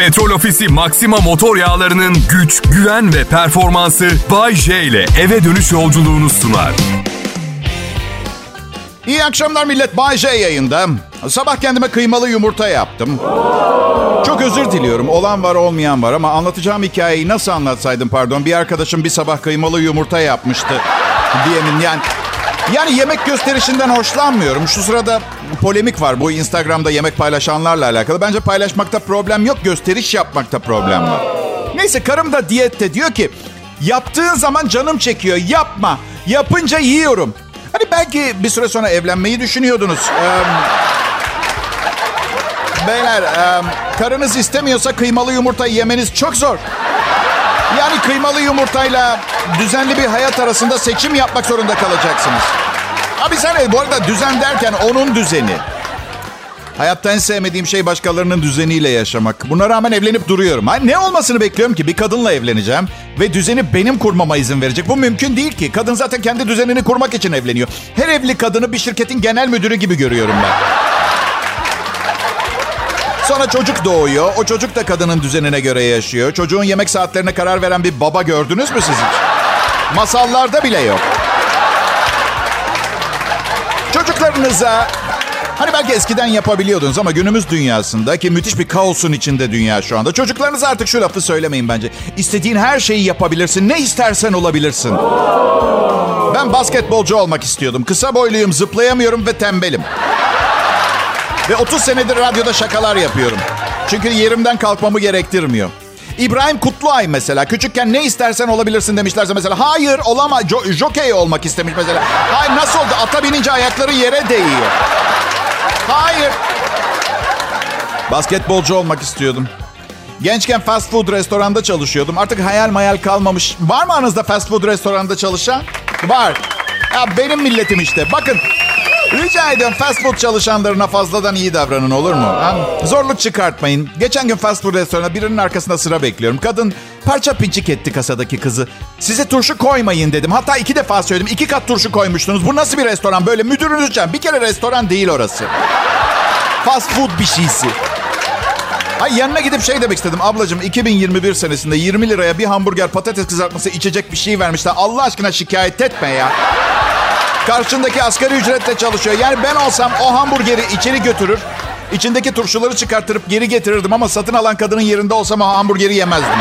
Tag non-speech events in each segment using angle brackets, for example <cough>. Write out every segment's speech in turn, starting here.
Petrol Ofisi Maxima motor yağlarının güç, güven ve performansı Bay J ile eve dönüş yolculuğunu sunar. İyi akşamlar millet. Bay J yayında. Sabah kendime kıymalı yumurta yaptım. Çok özür diliyorum. Olan var olmayan var ama anlatacağım hikayeyi nasıl anlatsaydım pardon. Bir arkadaşım bir sabah kıymalı yumurta yapmıştı. Diyemin yani yani yemek gösterişinden hoşlanmıyorum. Şu sırada polemik var bu Instagram'da yemek paylaşanlarla alakalı. Bence paylaşmakta problem yok, gösteriş yapmakta problem var. Neyse karım da diyette diyor ki yaptığın zaman canım çekiyor yapma. Yapınca yiyorum. Hani belki bir süre sonra evlenmeyi düşünüyordunuz. Ee, beyler e, karınız istemiyorsa kıymalı yumurta yemeniz çok zor. Yani kıymalı yumurtayla düzenli bir hayat arasında seçim yapmak zorunda kalacaksınız. Abi sen bu arada düzen derken onun düzeni. Hayatta en sevmediğim şey başkalarının düzeniyle yaşamak. Buna rağmen evlenip duruyorum. Ha, ne olmasını bekliyorum ki? Bir kadınla evleneceğim ve düzeni benim kurmama izin verecek. Bu mümkün değil ki. Kadın zaten kendi düzenini kurmak için evleniyor. Her evli kadını bir şirketin genel müdürü gibi görüyorum ben. Sonra çocuk doğuyor. O çocuk da kadının düzenine göre yaşıyor. Çocuğun yemek saatlerine karar veren bir baba gördünüz mü siz hiç? Masallarda bile yok. Çocuklarınıza Hani belki eskiden yapabiliyordunuz ama günümüz dünyasında ki müthiş bir kaosun içinde dünya şu anda. Çocuklarınıza artık şu lafı söylemeyin bence. İstediğin her şeyi yapabilirsin. Ne istersen olabilirsin. Ben basketbolcu olmak istiyordum. Kısa boyluyum, zıplayamıyorum ve tembelim. Ve 30 senedir radyoda şakalar yapıyorum. Çünkü yerimden kalkmamı gerektirmiyor. İbrahim Kutluay mesela küçükken ne istersen olabilirsin demişlerse mesela hayır olama jo- jokey olmak istemiş mesela. Hayır nasıl oldu ata binince ayakları yere değiyor. Hayır. Basketbolcu olmak istiyordum. Gençken fast food restoranda çalışıyordum. Artık hayal mayal kalmamış. Var mı aranızda fast food restoranda çalışan? Var. Ya benim milletim işte. Bakın Rica ediyorum fast food çalışanlarına fazladan iyi davranın olur mu? Ha? Zorluk çıkartmayın. Geçen gün fast food restoranında birinin arkasında sıra bekliyorum. Kadın parça pinçik etti kasadaki kızı. Size turşu koymayın dedim. Hatta iki defa söyledim. İki kat turşu koymuştunuz. Bu nasıl bir restoran böyle? Müdürünüzden. Bir kere restoran değil orası. Fast food bir şeysi. Ay yanına gidip şey demek istedim. Ablacığım 2021 senesinde 20 liraya bir hamburger patates kızartması içecek bir şey vermişler. Allah aşkına şikayet etme ya. Karşındaki asgari ücretle çalışıyor. Yani ben olsam o hamburgeri içeri götürür. içindeki turşuları çıkarttırıp geri getirirdim ama satın alan kadının yerinde olsam o hamburgeri yemezdim. <laughs>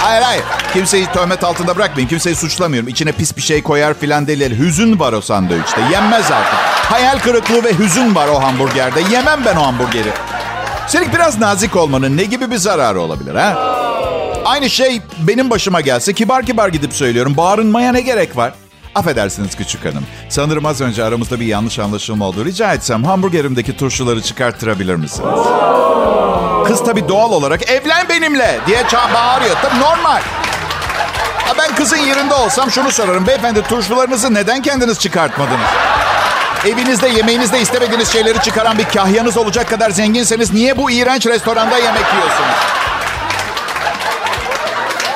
hayır hayır. Kimseyi töhmet altında bırakmayın. Kimseyi suçlamıyorum. İçine pis bir şey koyar filan değil. Hüzün var o sandviçte. Yenmez artık. Hayal kırıklığı ve hüzün var o hamburgerde. Yemem ben o hamburgeri. Senin biraz nazik olmanın ne gibi bir zararı olabilir ha? Aynı şey benim başıma gelse kibar kibar gidip söylüyorum. Bağırınmaya ne gerek var? Affedersiniz küçük hanım. Sanırım az önce aramızda bir yanlış anlaşılma oldu. Rica etsem hamburgerimdeki turşuları çıkarttırabilir misiniz? Kız tabii doğal olarak evlen benimle diye bağırıyor. Tabii normal. Ben kızın yerinde olsam şunu sorarım. Beyefendi turşularınızı neden kendiniz çıkartmadınız? Evinizde yemeğinizde istemediğiniz şeyleri çıkaran bir kahyanız olacak kadar zenginseniz niye bu iğrenç restoranda yemek yiyorsunuz?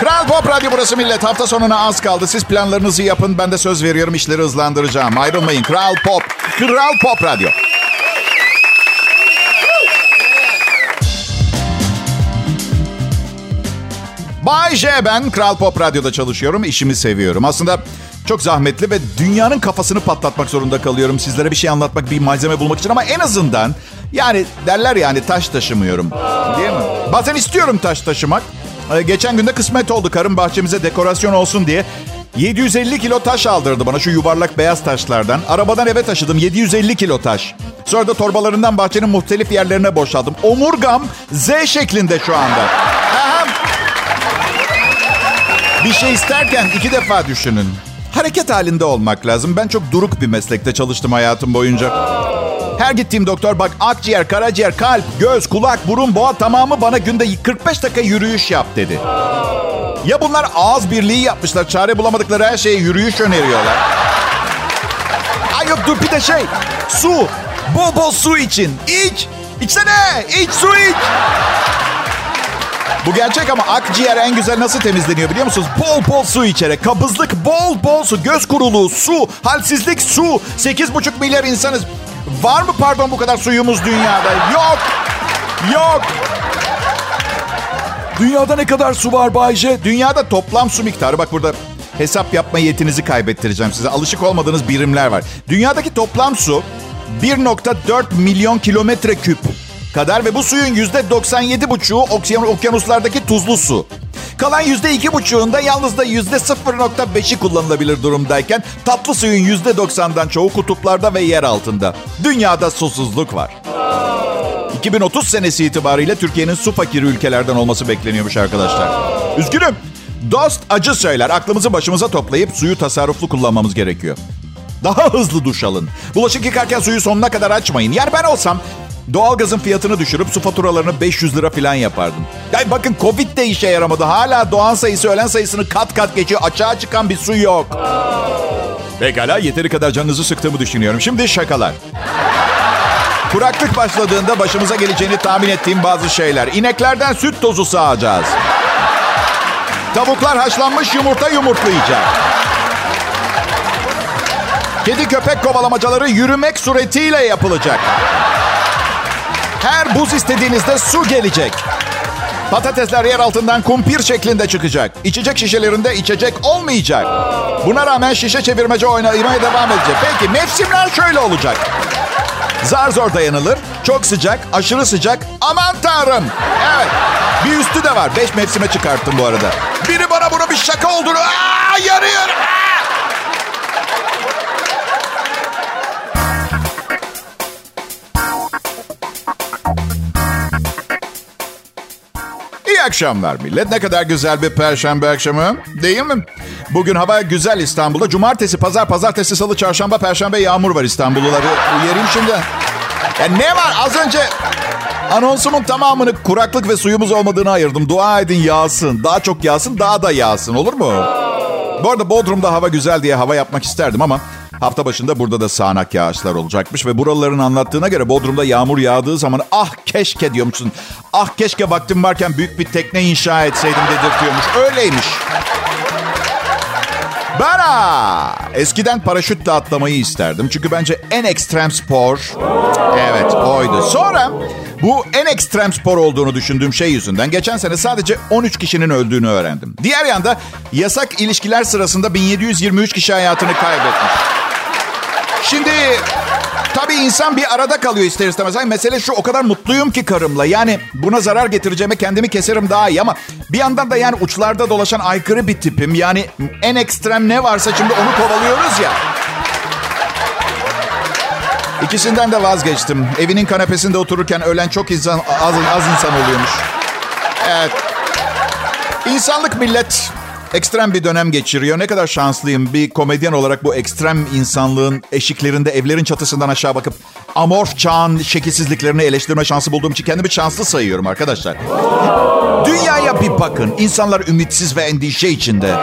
Kral Pop Radyo burası millet. Hafta sonuna az kaldı. Siz planlarınızı yapın. Ben de söz veriyorum işleri hızlandıracağım. Ayrılmayın. Kral Pop. Kral Pop Radyo. Bay J ben. Kral Pop Radyo'da çalışıyorum. İşimi seviyorum. Aslında çok zahmetli ve dünyanın kafasını patlatmak zorunda kalıyorum. Sizlere bir şey anlatmak, bir malzeme bulmak için ama en azından yani derler yani taş taşımıyorum. Değil mi? Bazen istiyorum taş taşımak. Ee, geçen günde kısmet oldu karım bahçemize dekorasyon olsun diye. 750 kilo taş aldırdı bana şu yuvarlak beyaz taşlardan. Arabadan eve taşıdım 750 kilo taş. Sonra da torbalarından bahçenin muhtelif yerlerine boşaldım. Omurgam Z şeklinde şu anda. Bir şey isterken iki defa düşünün. Hareket halinde olmak lazım. Ben çok duruk bir meslekte çalıştım hayatım boyunca. Her gittiğim doktor bak akciğer, karaciğer, kalp, göz, kulak, burun, boğa tamamı bana günde 45 dakika yürüyüş yap dedi. Ya bunlar ağız birliği yapmışlar. Çare bulamadıkları her şeye yürüyüş öneriyorlar. Ay yok dur bir de şey. Su. Bol bol su için. İç. İçsene. İç su iç. Bu gerçek ama akciğer en güzel nasıl temizleniyor biliyor musunuz? Bol bol su içerek. Kabızlık bol bol su. Göz kuruluğu su. Halsizlik su. 8,5 milyar insanız. Var mı pardon bu kadar suyumuz dünyada? Yok. Yok. Dünyada ne kadar su var Bay J? Dünyada toplam su miktarı bak burada hesap yapma yetinizi kaybettireceğim size. Alışık olmadığınız birimler var. Dünyadaki toplam su 1.4 milyon kilometre küp kadar ve bu suyun %97,5'u okyan- okyanuslardaki tuzlu su. Kalan %2,5'unda yalnız da %0.5'i kullanılabilir durumdayken tatlı suyun %90'dan çoğu kutuplarda ve yer altında. Dünyada susuzluk var. 2030 senesi itibariyle Türkiye'nin su fakiri ülkelerden olması bekleniyormuş arkadaşlar. Üzgünüm. Dost acı söyler. Aklımızı başımıza toplayıp suyu tasarruflu kullanmamız gerekiyor. Daha hızlı duş alın. Bulaşık yıkarken suyu sonuna kadar açmayın. Yani ben olsam doğalgazın fiyatını düşürüp su faturalarını 500 lira falan yapardım. Yani bakın Covid de işe yaramadı. Hala doğan sayısı ölen sayısını kat kat geçiyor. Açığa çıkan bir su yok. Pekala yeteri kadar canınızı sıktığımı düşünüyorum. Şimdi şakalar. Kuraklık başladığında başımıza geleceğini tahmin ettiğim bazı şeyler. İneklerden süt tozu sağacağız. Tavuklar haşlanmış yumurta yumurtlayacak. Kedi köpek kovalamacaları yürümek suretiyle yapılacak. Her buz istediğinizde su gelecek. Patatesler yer altından kumpir şeklinde çıkacak. İçecek şişelerinde içecek olmayacak. Buna rağmen şişe çevirmece oynamaya devam edecek. Peki mevsimler şöyle olacak. Zar zor dayanılır. Çok sıcak, aşırı sıcak. Aman tanrım. Evet. Bir üstü de var. Beş mevsime çıkarttım bu arada. Biri bana bunu bir şaka olduğunu... Aa, yarıyor. Aa! Akşamlar millet. Ne kadar güzel bir perşembe akşamı değil mi? Bugün hava güzel İstanbul'da. Cumartesi, pazar, pazartesi, salı, çarşamba, perşembe yağmur var İstanbulluları. Uyarayım şimdi. Ya ne var? Az önce anonsumun tamamını kuraklık ve suyumuz olmadığını ayırdım. Dua edin yağsın. Daha çok yağsın, daha da yağsın. Olur mu? Bu arada Bodrum'da hava güzel diye hava yapmak isterdim ama hafta başında burada da sağanak yağışlar olacakmış. Ve buraların anlattığına göre Bodrum'da yağmur yağdığı zaman ah keşke diyormuşsun. Ah keşke vaktim varken büyük bir tekne inşa etseydim dedirtiyormuş. Öyleymiş. Ben ha, eskiden paraşütle atlamayı isterdim. Çünkü bence en ekstrem spor evet oydu. Sonra bu en ekstrem spor olduğunu düşündüğüm şey yüzünden geçen sene sadece 13 kişinin öldüğünü öğrendim. Diğer yanda yasak ilişkiler sırasında 1723 kişi hayatını kaybetmiş. Şimdi tabii insan bir arada kalıyor ister istemez. Ay, mesele şu o kadar mutluyum ki karımla. Yani buna zarar getireceğime kendimi keserim daha iyi ama bir yandan da yani uçlarda dolaşan aykırı bir tipim. Yani en ekstrem ne varsa şimdi onu kovalıyoruz ya. İkisinden de vazgeçtim. Evinin kanepesinde otururken ölen çok insan, az, az insan oluyormuş. Evet. İnsanlık millet ekstrem bir dönem geçiriyor. Ne kadar şanslıyım bir komedyen olarak bu ekstrem insanlığın eşiklerinde evlerin çatısından aşağı bakıp amorf çağın şekilsizliklerini eleştirme şansı bulduğum için kendimi şanslı sayıyorum arkadaşlar. Dünyaya bir bakın. İnsanlar ümitsiz ve endişe içinde.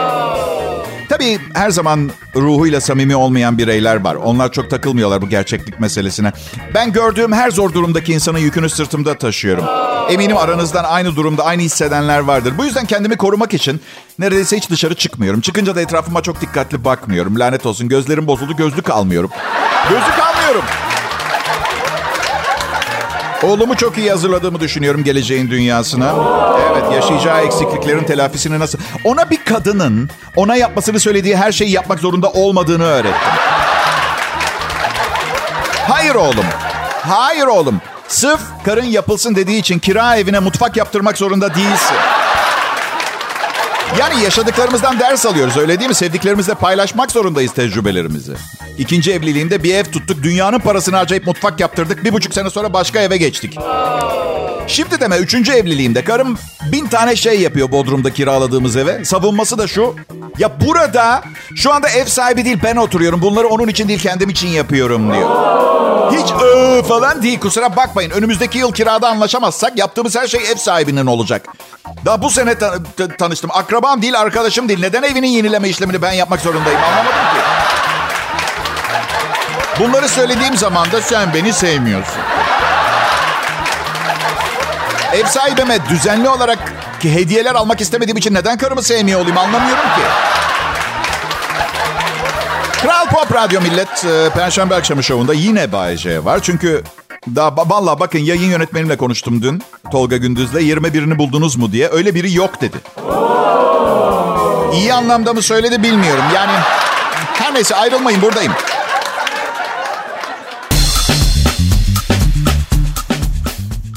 Tabii her zaman ruhuyla samimi olmayan bireyler var. Onlar çok takılmıyorlar bu gerçeklik meselesine. Ben gördüğüm her zor durumdaki insanın yükünü sırtımda taşıyorum. Eminim aranızdan aynı durumda aynı hissedenler vardır. Bu yüzden kendimi korumak için neredeyse hiç dışarı çıkmıyorum. Çıkınca da etrafıma çok dikkatli bakmıyorum. Lanet olsun gözlerim bozuldu gözlük almıyorum. Gözlük almıyorum. Oğlumu çok iyi hazırladığımı düşünüyorum geleceğin dünyasına. Evet yaşayacağı eksikliklerin telafisini nasıl... Ona bir kadının ona yapmasını söylediği her şeyi yapmak zorunda olmadığını öğrettim. Hayır oğlum. Hayır oğlum. Sırf karın yapılsın dediği için kira evine mutfak yaptırmak zorunda değilsin. Yani yaşadıklarımızdan ders alıyoruz öyle değil mi? Sevdiklerimizle paylaşmak zorundayız tecrübelerimizi. İkinci evliliğimde bir ev tuttuk. Dünyanın parasını harcayıp mutfak yaptırdık. Bir buçuk sene sonra başka eve geçtik. Şimdi deme üçüncü evliliğimde karım bin tane şey yapıyor Bodrum'da kiraladığımız eve. Savunması da şu. Ya burada şu anda ev sahibi değil ben oturuyorum. Bunları onun için değil kendim için yapıyorum diyor. Hiç ıı falan değil kusura bakmayın. Önümüzdeki yıl kirada anlaşamazsak yaptığımız her şey ev sahibinin olacak. Daha bu sene ta- ta- tanıştım. Akrabam değil arkadaşım değil. Neden evinin yenileme işlemini ben yapmak zorundayım anlamadım ki. Bunları söylediğim zaman da sen beni sevmiyorsun. Ev sahibime düzenli olarak ki hediyeler almak istemediğim için neden karımı sevmiyor olayım anlamıyorum ki. Kral Pop Radyo Millet e, Perşembe akşamı şovunda yine Bay J var. Çünkü Daha vallahi bakın yayın yönetmenimle konuştum dün. Tolga Gündüz'le 21'ini buldunuz mu diye. Öyle biri yok dedi. İyi anlamda mı söyledi bilmiyorum. Yani her neyse ayrılmayın buradayım.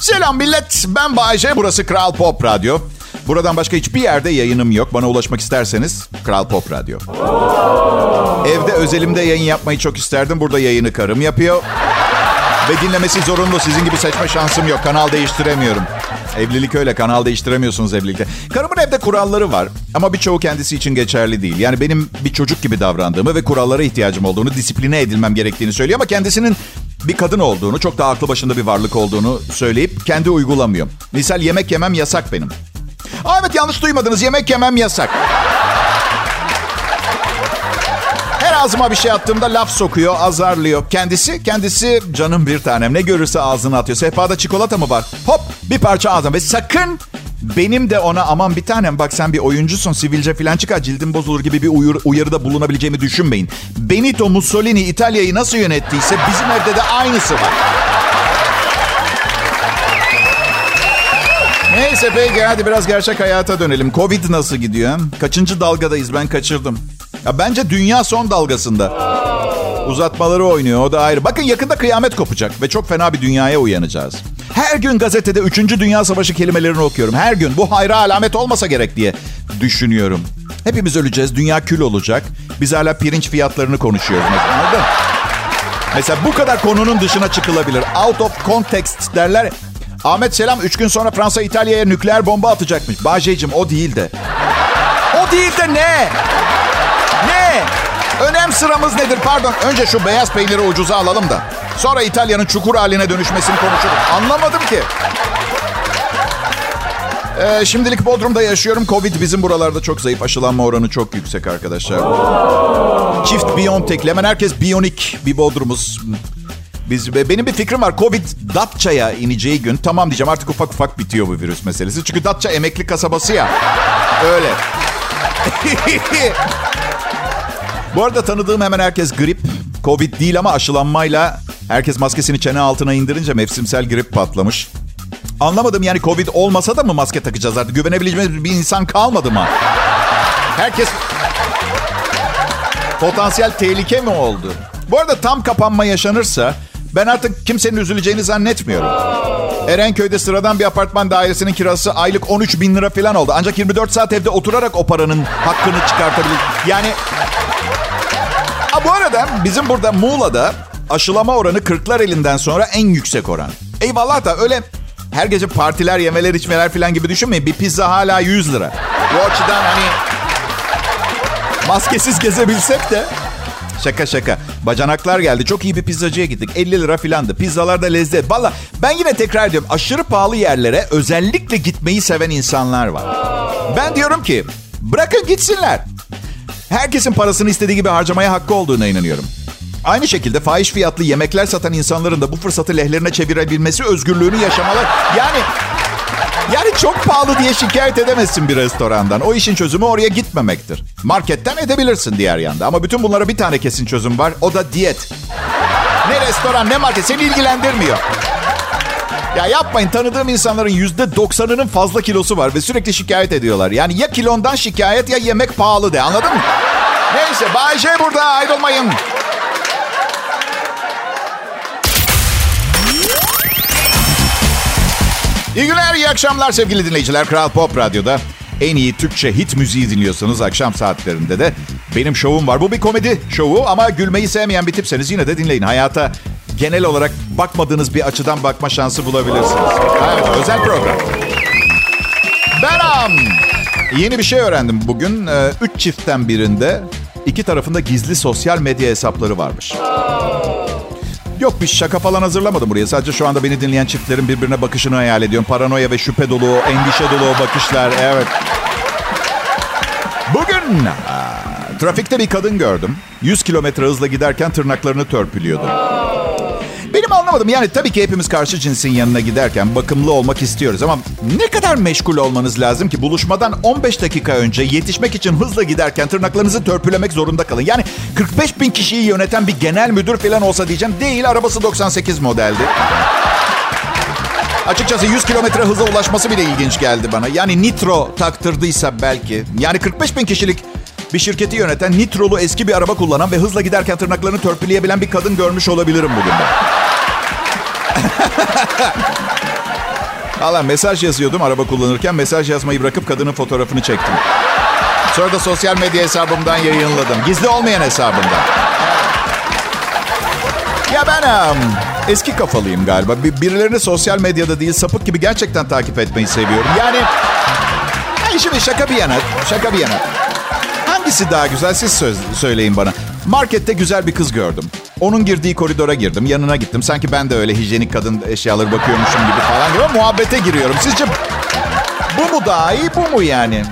Selam millet. Ben Bayece. Burası Kral Pop Radyo. Buradan başka hiçbir yerde yayınım yok. Bana ulaşmak isterseniz Kral Pop Radyo. Evde özelimde yayın yapmayı çok isterdim. Burada yayını karım yapıyor. Ve dinlemesi zorunlu. Sizin gibi seçme şansım yok. Kanal değiştiremiyorum. Evlilik öyle. Kanal değiştiremiyorsunuz evlilikte. Karımın evde kuralları var. Ama birçoğu kendisi için geçerli değil. Yani benim bir çocuk gibi davrandığımı ve kurallara ihtiyacım olduğunu, disipline edilmem gerektiğini söylüyor. Ama kendisinin bir kadın olduğunu, çok daha aklı başında bir varlık olduğunu söyleyip kendi uygulamıyor. Misal yemek yemem yasak benim. Aa, evet yanlış duymadınız. Yemek yemem yasak. Ağzıma bir şey attığımda laf sokuyor, azarlıyor. Kendisi, kendisi canım bir tanem. Ne görürse ağzına atıyor. Sehpada çikolata mı var? Hop bir parça ağzına. Ve sakın benim de ona aman bir tanem bak sen bir oyuncusun sivilce falan çıkar cildin bozulur gibi bir uyarı, uyarıda bulunabileceğimi düşünmeyin. Benito Mussolini İtalya'yı nasıl yönettiyse bizim evde de aynısı var. Neyse peki hadi biraz gerçek hayata dönelim. Covid nasıl gidiyor? Kaçıncı dalgadayız ben kaçırdım. Ya bence dünya son dalgasında. Uzatmaları oynuyor o da ayrı. Bakın yakında kıyamet kopacak ve çok fena bir dünyaya uyanacağız. Her gün gazetede 3. Dünya Savaşı kelimelerini okuyorum. Her gün bu hayra alamet olmasa gerek diye düşünüyorum. Hepimiz öleceğiz, dünya kül olacak. Biz hala pirinç fiyatlarını konuşuyoruz. Anladın? Mesela bu kadar konunun dışına çıkılabilir. Out of context derler. Ahmet Selam 3 gün sonra Fransa İtalya'ya nükleer bomba atacakmış. Bahçeciğim o değil de. O değil de? Ne? Önem sıramız nedir? Pardon önce şu beyaz peyniri ucuza alalım da. Sonra İtalya'nın çukur haline dönüşmesini konuşuruz. Anlamadım ki. Ee, şimdilik Bodrum'da yaşıyorum. Covid bizim buralarda çok zayıf. Aşılanma oranı çok yüksek arkadaşlar. Çift Biontech. Hemen herkes biyonik bir Bodrum'uz. Biz, benim bir fikrim var. Covid Datça'ya ineceği gün tamam diyeceğim artık ufak ufak bitiyor bu virüs meselesi. Çünkü Datça emekli kasabası ya. Öyle. <laughs> bu arada tanıdığım hemen herkes grip. Covid değil ama aşılanmayla herkes maskesini çene altına indirince mevsimsel grip patlamış. Anlamadım yani Covid olmasa da mı maske takacağız artık? Güvenebileceğimiz bir insan kalmadı mı? Herkes potansiyel tehlike mi oldu? Bu arada tam kapanma yaşanırsa ben artık kimsenin üzüleceğini zannetmiyorum. Erenköy'de sıradan bir apartman dairesinin kirası aylık 13 bin lira falan oldu. Ancak 24 saat evde oturarak o paranın hakkını çıkartabilir. Yani... Ha, bu arada bizim burada Muğla'da aşılama oranı 40'lar elinden sonra en yüksek oran. Eyvallah da öyle her gece partiler, yemeler, içmeler falan gibi düşünmeyin. Bir pizza hala 100 lira. Bu açıdan hani maskesiz gezebilsek de Şaka şaka. Bacanaklar geldi. Çok iyi bir pizzacıya gittik. 50 lira filandı. Pizzalar da lezzet. Valla ben yine tekrar ediyorum. Aşırı pahalı yerlere özellikle gitmeyi seven insanlar var. Ben diyorum ki bırakın gitsinler. Herkesin parasını istediği gibi harcamaya hakkı olduğuna inanıyorum. Aynı şekilde fahiş fiyatlı yemekler satan insanların da bu fırsatı lehlerine çevirebilmesi özgürlüğünü yaşamaları. Yani yani çok pahalı diye şikayet edemezsin bir restorandan. O işin çözümü oraya gitmemektir. Marketten edebilirsin diğer yanda. Ama bütün bunlara bir tane kesin çözüm var. O da diyet. Ne restoran ne market seni ilgilendirmiyor. Ya yapmayın tanıdığım insanların yüzde doksanının fazla kilosu var ve sürekli şikayet ediyorlar. Yani ya kilondan şikayet ya yemek pahalı de anladın mı? Neyse Bay J burada ayrılmayın. İyi günler, iyi akşamlar sevgili dinleyiciler. Kral Pop Radyo'da en iyi Türkçe hit müziği dinliyorsanız akşam saatlerinde de benim şovum var. Bu bir komedi şovu ama gülmeyi sevmeyen bir tipseniz yine de dinleyin. Hayata genel olarak bakmadığınız bir açıdan bakma şansı bulabilirsiniz. Evet, özel program. Benam. Yeni bir şey öğrendim bugün. Ee, üç çiftten birinde iki tarafında gizli sosyal medya hesapları varmış. Yok bir şaka falan hazırlamadım buraya. Sadece şu anda beni dinleyen çiftlerin birbirine bakışını hayal ediyorum. Paranoya ve şüphe dolu, endişe dolu bakışlar. Evet. Bugün trafikte bir kadın gördüm. 100 kilometre hızla giderken tırnaklarını törpülüyordu. Benim anlamadım. Yani tabii ki hepimiz karşı cinsin yanına giderken bakımlı olmak istiyoruz. Ama ne kadar meşgul olmanız lazım ki buluşmadan 15 dakika önce yetişmek için hızla giderken tırnaklarınızı törpülemek zorunda kalın. Yani 45 bin kişiyi yöneten bir genel müdür falan olsa diyeceğim. Değil arabası 98 modeldi. Açıkçası 100 kilometre hıza ulaşması bile ilginç geldi bana. Yani nitro taktırdıysa belki. Yani 45 bin kişilik bir şirketi yöneten nitrolu eski bir araba kullanan ve hızla giderken tırnaklarını törpüleyebilen bir kadın görmüş olabilirim bugün ben. <laughs> Valla mesaj yazıyordum araba kullanırken. Mesaj yazmayı bırakıp kadının fotoğrafını çektim. Sonra da sosyal medya hesabımdan yayınladım. Gizli olmayan hesabımdan. Ya ben um, eski kafalıyım galiba. Bir, birilerini sosyal medyada değil sapık gibi gerçekten takip etmeyi seviyorum. Yani, yani şimdi şaka bir yana, şaka bir yana. Hangisi daha güzel siz söz, söyleyin bana. Markette güzel bir kız gördüm. Onun girdiği koridora girdim. Yanına gittim. Sanki ben de öyle hijyenik kadın eşyaları bakıyormuşum gibi falan gibi muhabbete giriyorum. Sizce bu mu daha iyi bu mu yani?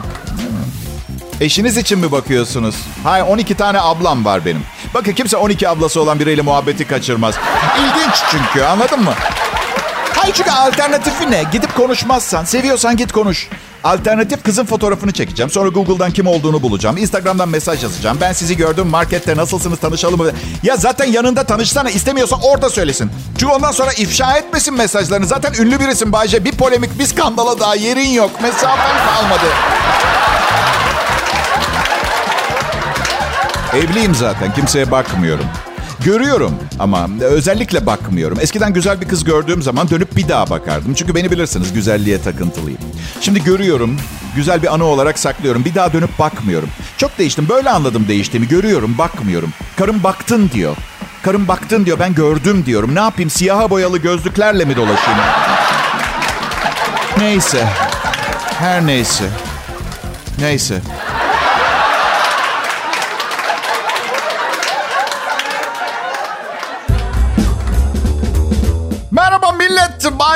Eşiniz için mi bakıyorsunuz? Hayır 12 tane ablam var benim. Bakın kimse 12 ablası olan biriyle muhabbeti kaçırmaz. İlginç çünkü anladın mı? Hayır çünkü alternatifi ne? Gidip konuşmazsan, seviyorsan git konuş. Alternatif kızın fotoğrafını çekeceğim. Sonra Google'dan kim olduğunu bulacağım. Instagram'dan mesaj yazacağım. Ben sizi gördüm markette nasılsınız tanışalım mı? Ya zaten yanında tanışsana istemiyorsa orada söylesin. Çünkü ondan sonra ifşa etmesin mesajlarını. Zaten ünlü birisin Bayce. Bir polemik, bir skandala daha yerin yok. Mesafen kalmadı. Evliyim zaten. Kimseye bakmıyorum. Görüyorum ama özellikle bakmıyorum. Eskiden güzel bir kız gördüğüm zaman dönüp bir daha bakardım. Çünkü beni bilirsiniz güzelliğe takıntılıyım. Şimdi görüyorum, güzel bir anı olarak saklıyorum. Bir daha dönüp bakmıyorum. Çok değiştim. Böyle anladım değiştiğimi. Görüyorum, bakmıyorum. Karım baktın diyor. Karım baktın diyor. Ben gördüm diyorum. Ne yapayım? Siyaha boyalı gözlüklerle mi dolaşayım? Neyse. Her neyse. Neyse.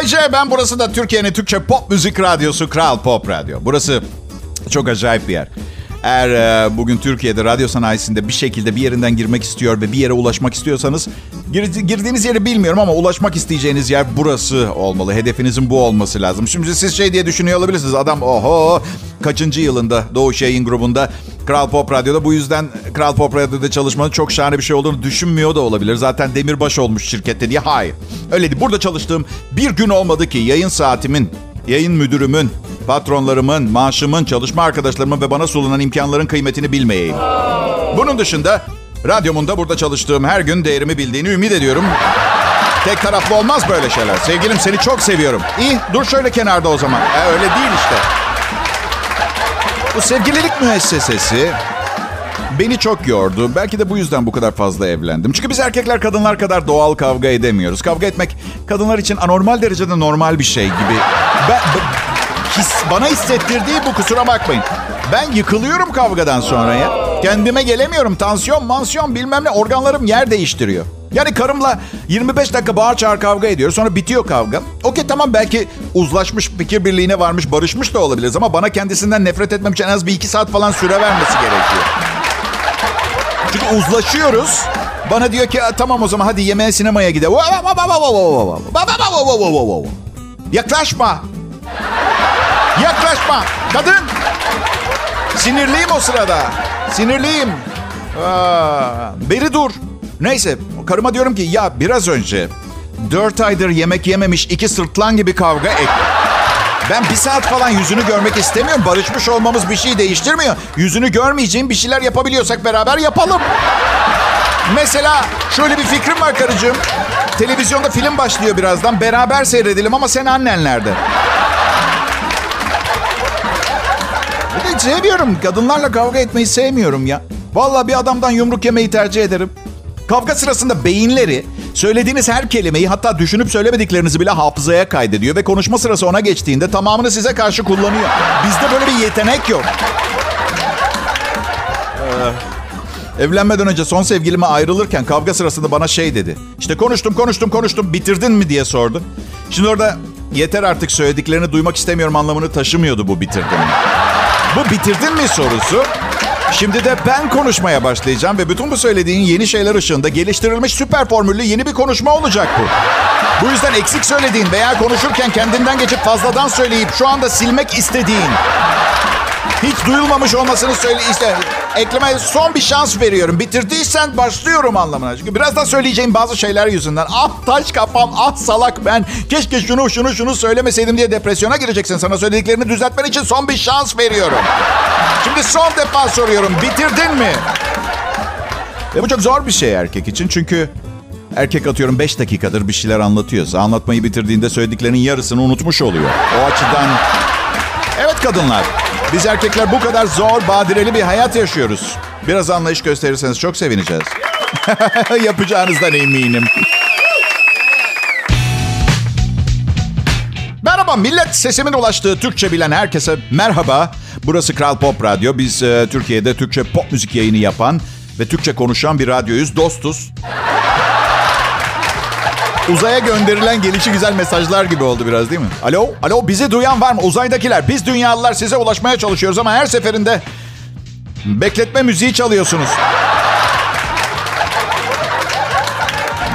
Millet. Bay J. Ben burası da Türkiye'nin Türkçe pop müzik radyosu Kral Pop Radyo. Burası çok acayip bir yer. Eğer e, bugün Türkiye'de radyo sanayisinde bir şekilde bir yerinden girmek istiyor ve bir yere ulaşmak istiyorsanız gir, girdiğiniz yeri bilmiyorum ama ulaşmak isteyeceğiniz yer burası olmalı. Hedefinizin bu olması lazım. Şimdi siz şey diye düşünüyor olabilirsiniz. Adam oho kaçıncı yılında Doğuş Yayın Grubu'nda Kral Pop Radyo'da. Bu yüzden Kral Pop Radyo'da çalışmanın çok şahane bir şey olduğunu düşünmüyor da olabilir. Zaten demirbaş olmuş şirkette diye. Hayır. Öyle değil. Burada çalıştığım bir gün olmadı ki yayın saatimin, yayın müdürümün, patronlarımın, maaşımın, çalışma arkadaşlarımın ve bana sunulan imkanların kıymetini bilmeyeyim. Bunun dışında radyomun da burada çalıştığım her gün değerimi bildiğini ümit ediyorum. Tek taraflı olmaz böyle şeyler. Sevgilim seni çok seviyorum. İyi dur şöyle kenarda o zaman. E, öyle değil işte. Bu sevgililik müessesesi beni çok yordu. Belki de bu yüzden bu kadar fazla evlendim. Çünkü biz erkekler kadınlar kadar doğal kavga edemiyoruz. Kavga etmek kadınlar için anormal derecede normal bir şey gibi. Ben, his, bana hissettirdiği bu kusura bakmayın. Ben yıkılıyorum kavgadan sonra ya. Kendime gelemiyorum. Tansiyon, mansiyon bilmem ne organlarım yer değiştiriyor. Yani karımla 25 dakika bağır çağır kavga ediyor. Sonra bitiyor kavga. Okey tamam belki uzlaşmış, fikir birliğine varmış, barışmış da olabiliriz. Ama bana kendisinden nefret etmem için en az bir iki saat falan süre vermesi gerekiyor. Çünkü uzlaşıyoruz. Bana diyor ki tamam o zaman hadi yemeğe sinemaya gidelim. Yaklaşma. Yaklaşma. Kadın. Sinirliyim o sırada. Sinirliyim. Aa, beri dur. Neyse karıma diyorum ki ya biraz önce dört aydır yemek yememiş iki sırtlan gibi kavga et. Ben bir saat falan yüzünü görmek istemiyorum. Barışmış olmamız bir şey değiştirmiyor. Yüzünü görmeyeceğim bir şeyler yapabiliyorsak beraber yapalım. Mesela şöyle bir fikrim var karıcığım. Televizyonda film başlıyor birazdan. Beraber seyredelim ama sen annenlerde. Bir de sevmiyorum. Kadınlarla kavga etmeyi sevmiyorum ya. Vallahi bir adamdan yumruk yemeyi tercih ederim. Kavga sırasında beyinleri söylediğiniz her kelimeyi hatta düşünüp söylemediklerinizi bile hafızaya kaydediyor ve konuşma sırası ona geçtiğinde tamamını size karşı kullanıyor. Bizde böyle bir yetenek yok. Ee, evlenmeden önce son sevgilime ayrılırken kavga sırasında bana şey dedi. İşte konuştum konuştum konuştum bitirdin mi diye sordu. Şimdi orada yeter artık söylediklerini duymak istemiyorum anlamını taşımıyordu bu bitirdin mi. Bu bitirdin mi sorusu Şimdi de ben konuşmaya başlayacağım ve bütün bu söylediğin yeni şeyler ışığında geliştirilmiş süper formüllü yeni bir konuşma olacak bu. Bu yüzden eksik söylediğin veya konuşurken kendinden geçip fazladan söyleyip şu anda silmek istediğin hiç duyulmamış olmasını söyle işte ekleme son bir şans veriyorum. Bitirdiysen başlıyorum anlamına. Çünkü birazdan söyleyeceğim bazı şeyler yüzünden ah taş kafam ah salak ben keşke şunu şunu şunu söylemeseydim diye depresyona gireceksin. Sana söylediklerini düzeltmen için son bir şans veriyorum. Şimdi son defa soruyorum bitirdin mi? Ve bu çok zor bir şey erkek için çünkü erkek atıyorum 5 dakikadır bir şeyler anlatıyorsa anlatmayı bitirdiğinde söylediklerinin yarısını unutmuş oluyor. O açıdan evet kadınlar biz erkekler bu kadar zor, badireli bir hayat yaşıyoruz. Biraz anlayış gösterirseniz çok sevineceğiz. <laughs> Yapacağınızdan eminim. Merhaba millet, sesimin ulaştığı Türkçe bilen herkese merhaba. Burası Kral Pop Radyo. Biz e, Türkiye'de Türkçe pop müzik yayını yapan ve Türkçe konuşan bir radyoyuz. Dostuz. Uzaya gönderilen gelişi güzel mesajlar gibi oldu biraz değil mi? Alo, alo bizi duyan var mı? Uzaydakiler, biz dünyalılar size ulaşmaya çalışıyoruz ama her seferinde bekletme müziği çalıyorsunuz.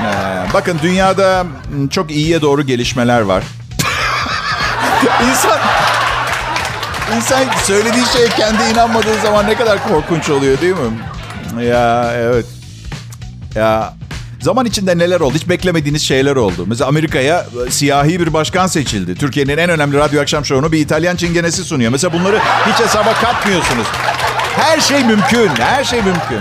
Ee, bakın dünyada çok iyiye doğru gelişmeler var. <laughs> İnsan İnsan söylediği şeye kendi inanmadığı zaman ne kadar korkunç oluyor değil mi? Ya evet. Ya Zaman içinde neler oldu? Hiç beklemediğiniz şeyler oldu. Mesela Amerika'ya e, siyahi bir başkan seçildi. Türkiye'nin en önemli radyo akşam şovunu bir İtalyan çingenesi sunuyor. Mesela bunları hiç hesaba katmıyorsunuz. Her şey mümkün. Her şey mümkün.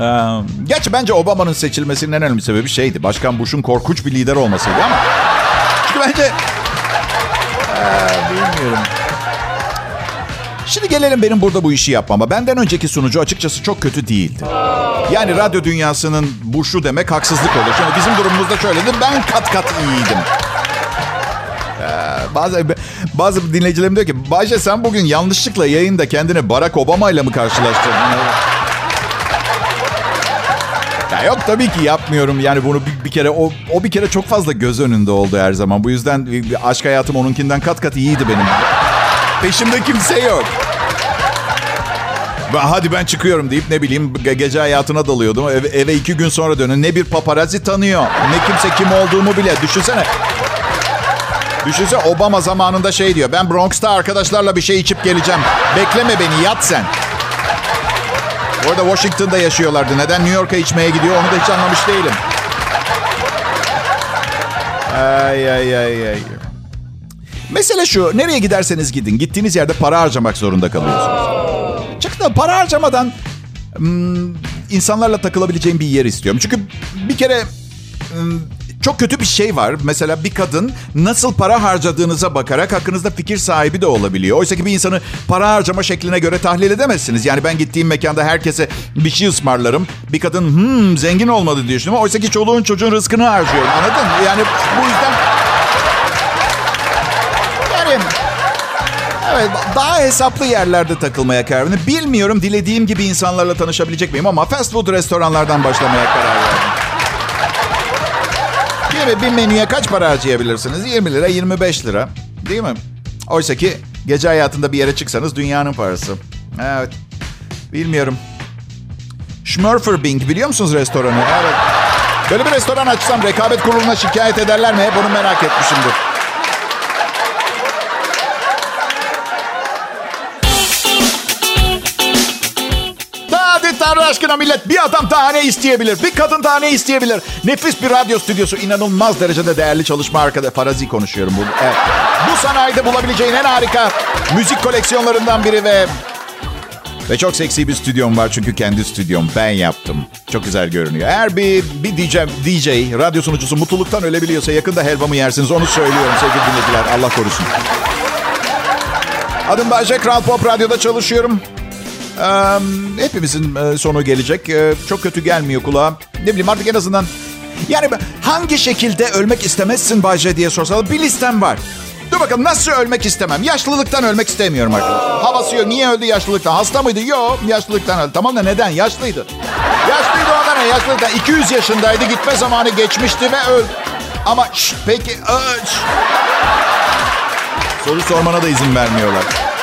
Ee, gerçi bence Obama'nın seçilmesinin en önemli sebebi şeydi. Başkan Bush'un korkunç bir lider olmasıydı ama... Çünkü bence... Ee, bilmiyorum. Şimdi gelelim benim burada bu işi yapmama. Benden önceki sunucu açıkçası çok kötü değildi. Yani radyo dünyasının bu şu demek haksızlık olur. Şimdi bizim durumumuzda şöyleydi. Ben kat kat iyiydim. Ee, bazı bazı dinleyicilerim diyor ki Bayce sen bugün yanlışlıkla yayında kendini Barack Obama ile mi karşılaştırdın? ya yok tabii ki yapmıyorum. Yani bunu bir, bir kere o, o bir kere çok fazla göz önünde oldu her zaman. Bu yüzden aşk hayatım onunkinden kat kat iyiydi benim. Peşimde kimse yok. Hadi ben çıkıyorum deyip ne bileyim gece hayatına dalıyordum. Eve, eve iki gün sonra dönün. Ne bir paparazzi tanıyor. Ne kimse kim olduğumu bile. Düşünsene. Düşünsene Obama zamanında şey diyor. Ben Bronx'ta arkadaşlarla bir şey içip geleceğim. Bekleme beni yat sen. Orada Washington'da yaşıyorlardı. Neden New York'a içmeye gidiyor onu da hiç anlamış değilim. Ay ay ay ay. Mesele şu. Nereye giderseniz gidin. Gittiğiniz yerde para harcamak zorunda kalıyorsunuz. Çıktı para harcamadan hmm, insanlarla takılabileceğim bir yer istiyorum. Çünkü bir kere hmm, çok kötü bir şey var. Mesela bir kadın nasıl para harcadığınıza bakarak hakkınızda fikir sahibi de olabiliyor. Oysa ki bir insanı para harcama şekline göre tahlil edemezsiniz. Yani ben gittiğim mekanda herkese bir şey ısmarlarım. Bir kadın hmm, zengin olmadı diye düşünüyorum. Oysa ki çoluğun çocuğun rızkını harcıyorum. Anladın? Yani bu yüzden Evet, daha hesaplı yerlerde takılmaya karar verdim. Bilmiyorum dilediğim gibi insanlarla tanışabilecek miyim ama fast food restoranlardan başlamaya karar verdim. Gibi bir menüye kaç para harcayabilirsiniz? 20 lira, 25 lira. Değil mi? Oysa ki gece hayatında bir yere çıksanız dünyanın parası. Evet. Bilmiyorum. Schmurferbing biliyor musunuz restoranı? Evet. Böyle bir restoran açsam rekabet kuruluna şikayet ederler mi? Hep onu merak etmişimdir. Aşkına millet bir adam daha ne isteyebilir? Bir kadın daha ne isteyebilir? Nefis bir radyo stüdyosu, inanılmaz derecede değerli çalışma arkada. Farazi konuşuyorum. Bu, evet. bu sanayide bulabileceğin en harika müzik koleksiyonlarından biri ve... Ve çok seksi bir stüdyom var çünkü kendi stüdyom. Ben yaptım. Çok güzel görünüyor. Eğer bir, bir DJ, DJ, radyo sunucusu mutluluktan ölebiliyorsa yakında helvamı yersiniz. Onu söylüyorum sevgili dinleyiciler. Allah korusun. Adım Bayce. Kral Pop Radyo'da çalışıyorum. Ee, hepimizin sonu gelecek. Ee, çok kötü gelmiyor kulağa. Ne bileyim artık en azından... Yani hangi şekilde ölmek istemezsin Bayce diye sorsalar bir listem var. Dur bakalım nasıl ölmek istemem? Yaşlılıktan ölmek istemiyorum arkadaşlar. Havası yok. Niye öldü yaşlılıktan? Hasta mıydı? Yok. Yaşlılıktan öldü. Tamam da neden? Yaşlıydı. Yaşlıydı ondan ne? Yaşlılıktan. 200 yaşındaydı. Gitme zamanı geçmişti ve öldü. Ama şş, peki... Şş. Soru sormana da izin vermiyorlar.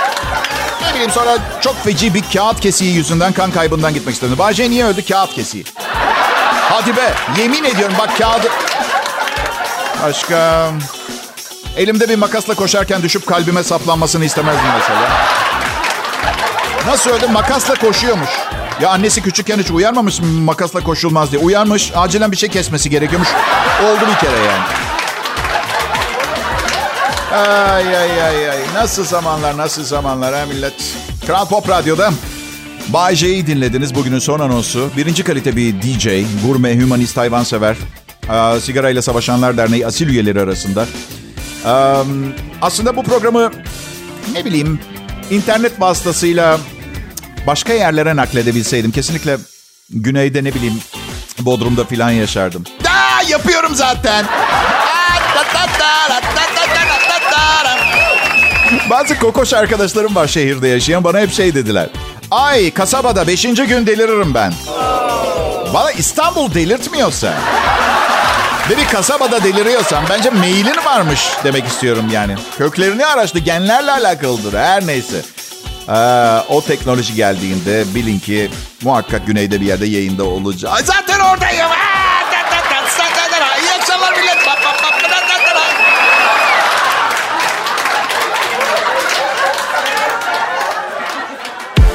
Bileyim sonra çok feci bir kağıt kesiği yüzünden kan kaybından gitmek istedim. Bayce niye öldü? Kağıt kesiği. Hadi be. Yemin ediyorum bak kağıdı... Başka... Elimde bir makasla koşarken düşüp kalbime saplanmasını istemezdim mesela. Nasıl öldü? Makasla koşuyormuş. Ya annesi küçükken hiç uyarmamış mı makasla koşulmaz diye. Uyarmış. Acilen bir şey kesmesi gerekiyormuş. Oldu bir kere yani. Ay ay ay ay. Nasıl zamanlar nasıl zamanlar ha millet. Kral Pop Radyo'da Bay J'yi dinlediniz. Bugünün son anonsu. Birinci kalite bir DJ, gurme, hümanist, hayvansever. Ee, Sigara ile Savaşanlar Derneği asil üyeleri arasında. Ee, aslında bu programı ne bileyim internet vasıtasıyla başka yerlere nakledebilseydim kesinlikle güneyde ne bileyim Bodrum'da filan yaşardım. Da yapıyorum zaten. Bazı kokoş arkadaşlarım var şehirde yaşayan bana hep şey dediler. Ay kasabada beşinci gün deliririm ben. Bana İstanbul delirtmiyorsa ve bir kasabada deliriyorsan bence mailin varmış demek istiyorum yani. Köklerini araştı genlerle alakalıdır her neyse. Ee, o teknoloji geldiğinde bilin ki muhakkak güneyde bir yerde yayında olacak. Zaten oradayım. İyi akşamlar millet.